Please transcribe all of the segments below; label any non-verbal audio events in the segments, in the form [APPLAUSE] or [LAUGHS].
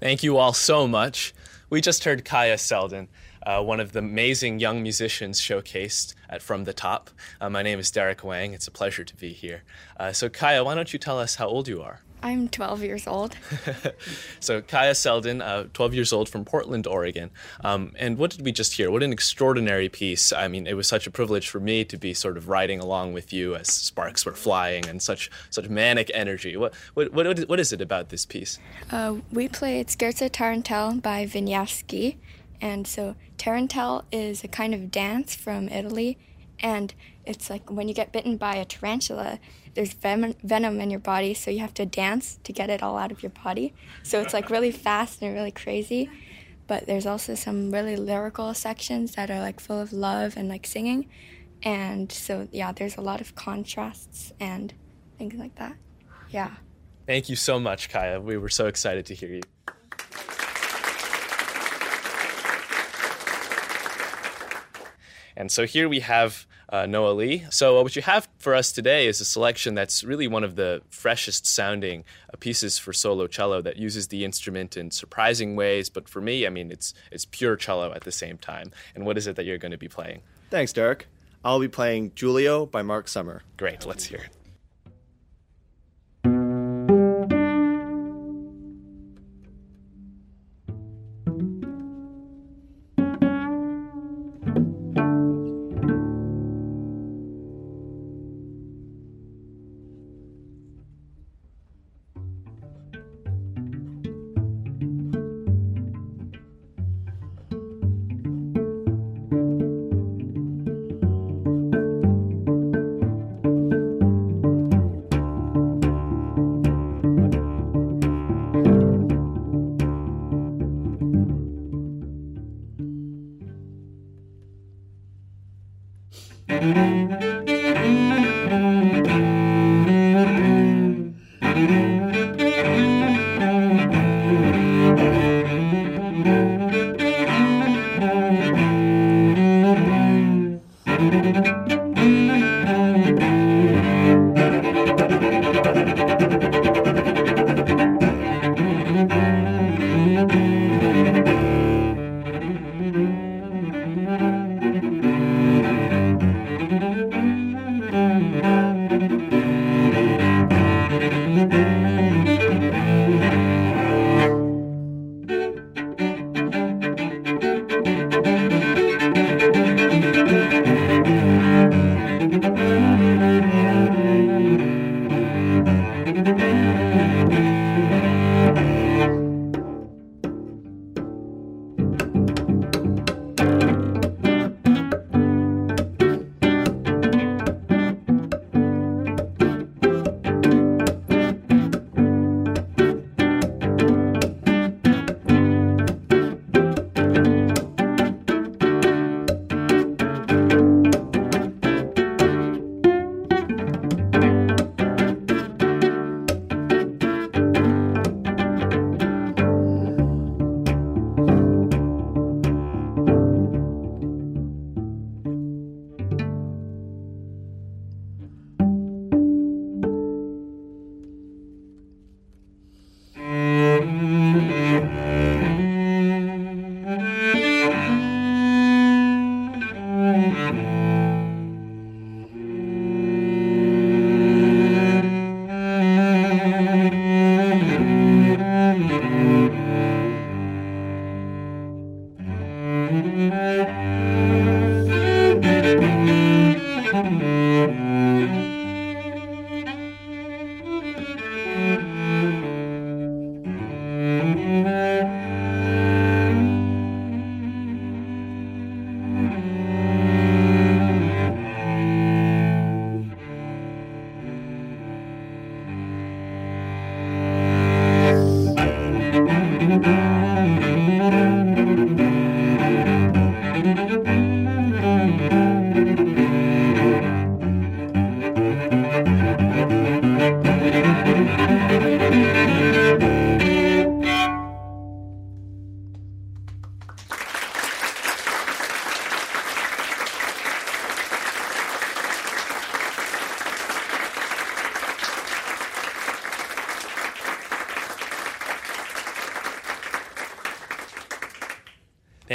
Thank you all so much. We just heard Kaya Selden, uh, one of the amazing young musicians showcased at From the Top. Uh, my name is Derek Wang. It's a pleasure to be here. Uh, so, Kaya, why don't you tell us how old you are? I'm 12 years old. [LAUGHS] so, Kaya Selden, uh, 12 years old from Portland, Oregon. Um, and what did we just hear? What an extraordinary piece. I mean, it was such a privilege for me to be sort of riding along with you as sparks were flying and such such manic energy. What, what, what, what is it about this piece? Uh, we played Scherzo Tarantelle by Wieniawski. And so, Tarantelle is a kind of dance from Italy. And it's like when you get bitten by a tarantula, there's venom in your body, so you have to dance to get it all out of your body. So it's like really [LAUGHS] fast and really crazy. But there's also some really lyrical sections that are like full of love and like singing. And so, yeah, there's a lot of contrasts and things like that. Yeah. Thank you so much, Kaya. We were so excited to hear you. And so here we have uh, Noah Lee. So, uh, what you have for us today is a selection that's really one of the freshest sounding uh, pieces for solo cello that uses the instrument in surprising ways. But for me, I mean, it's, it's pure cello at the same time. And what is it that you're going to be playing? Thanks, Derek. I'll be playing Julie-O by Mark Summer. Great, let's hear it.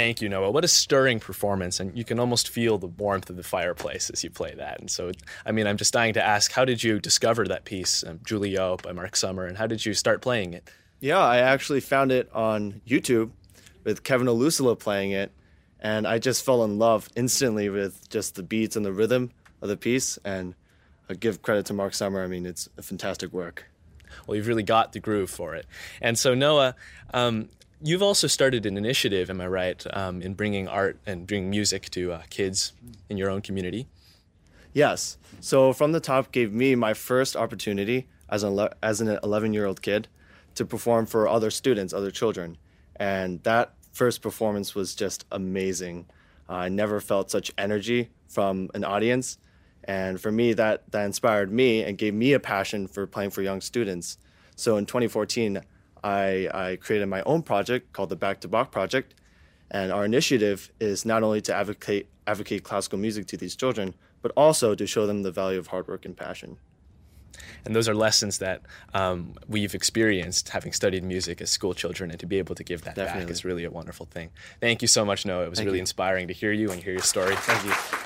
Thank you, Noah. What a stirring performance, and you can almost feel the warmth of the fireplace as you play that. And so, I mean, I'm just dying to ask, how did you discover that piece, um, Julie-O by Mark Summer, and how did you start playing it? Yeah, I actually found it on YouTube with Kevin Olusola playing it, and I just fell in love instantly with just the beats and the rhythm of the piece. And I give credit to Mark Summer. I mean, it's a fantastic work. Well, you've really got the groove for it. And so, Noah, um, you've also started an initiative, am I right, um, in bringing art and bringing music to uh, kids in your own community? Yes. So From the Top gave me my first opportunity as an as an 11 year old kid to perform for other students, other children, and that first performance was just amazing. I never felt such energy from an audience, and for me, that that inspired me and gave me a passion for playing for young students. So in 2014, I, I created my own project called the Back to Bach Project. And our initiative is not only to advocate, advocate classical music to these children, but also to show them the value of hard work and passion. And those are lessons that um, we've experienced having studied music as school children, and to be able to give that Definitely. back is really a wonderful thing. Thank you so much, Noah. It was Thank really you. inspiring to hear you and hear your story. Thank you.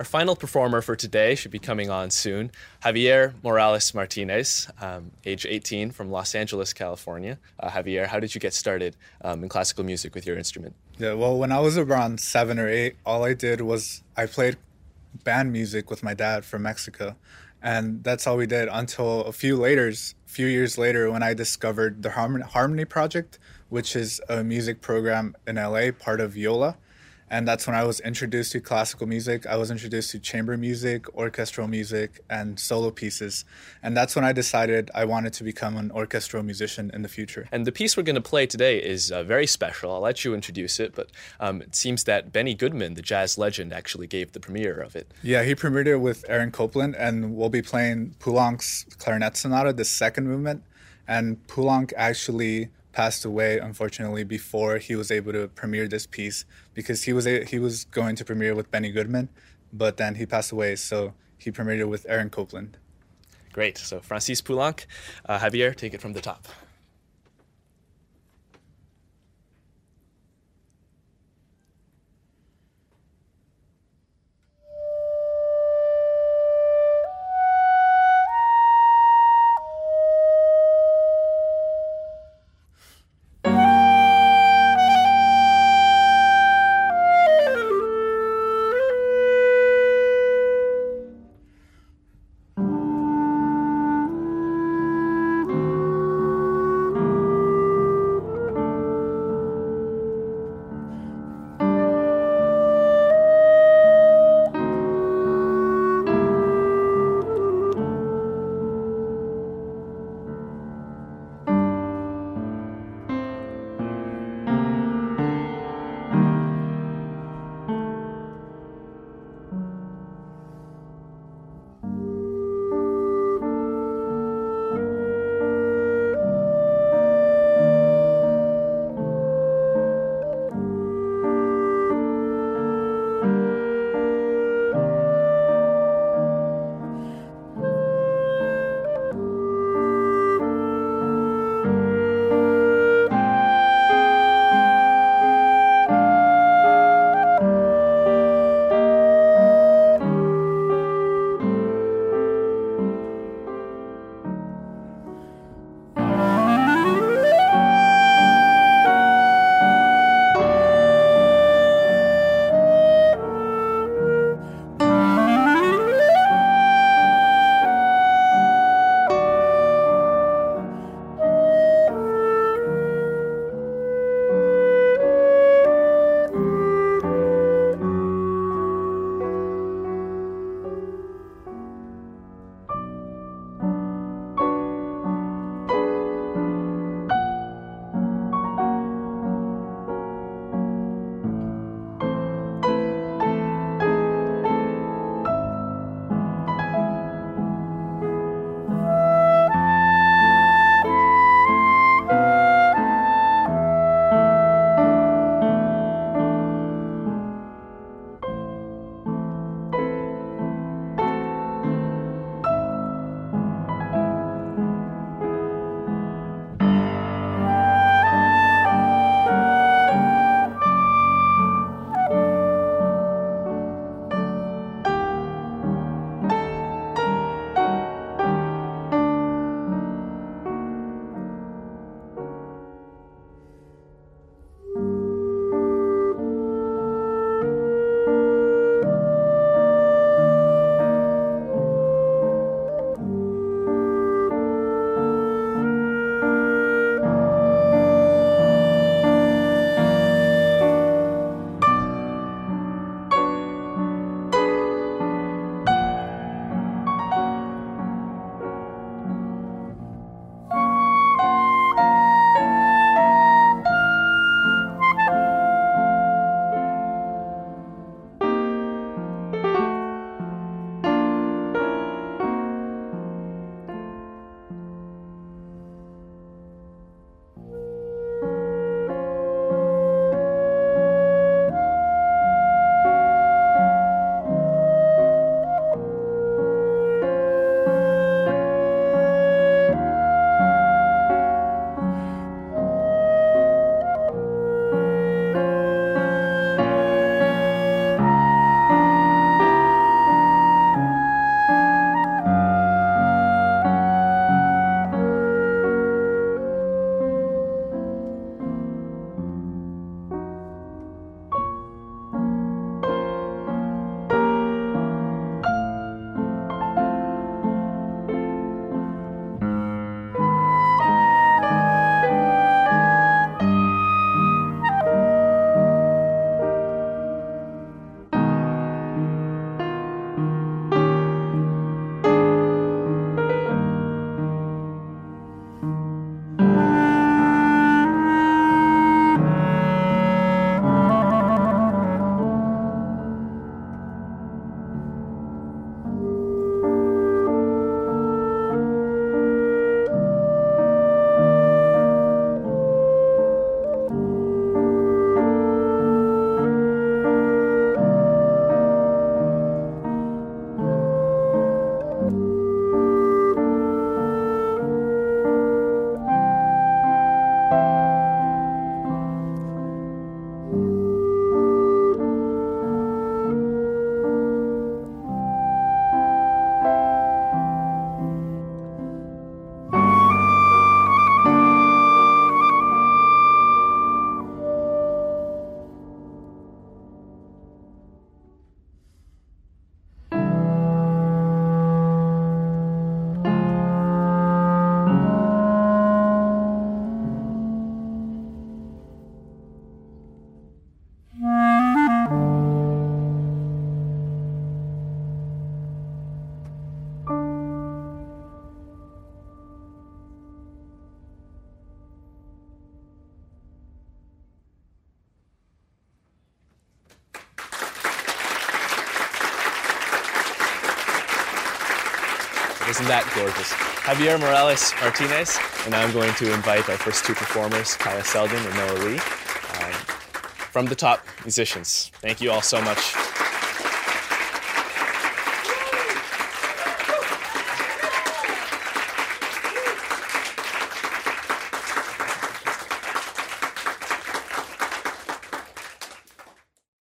Our final performer for today should be coming on soon Javier Morales Martinez, um, age 18 from Los Angeles, California. Uh, Javier, how did you get started um, in classical music with your instrument? Yeah, well, when I was around seven or eight, all I did was I played band music with my dad from Mexico. And that's all we did until a few later, a few years later, when I discovered the Harmony Project, which is a music program in LA, part of Yola and that's when I was introduced to classical music. I was introduced to chamber music, orchestral music, and solo pieces. And that's when I decided I wanted to become an orchestral musician in the future. And the piece we're going to play today is uh, very special. I'll let you introduce it, but um, it seems that Benny Goodman, the jazz legend, actually gave the premiere of it. Yeah, he premiered it with Aaron Copland, and we'll be playing Poulenc's Clarinet Sonata, the second movement. And Poulenc actually passed away unfortunately before he was able to premiere this piece because he was a, he was going to premiere with Benny Goodman, but then he passed away, so he premiered it with Aaron Copland. Great. So Francis Poulenc, uh, Javier, take it from the top. Isn't that gorgeous? Javier Morales Martinez, and I'm going to invite our first two performers, Kaya Selden and Noah Lee, um, from the top musicians. Thank you all so much.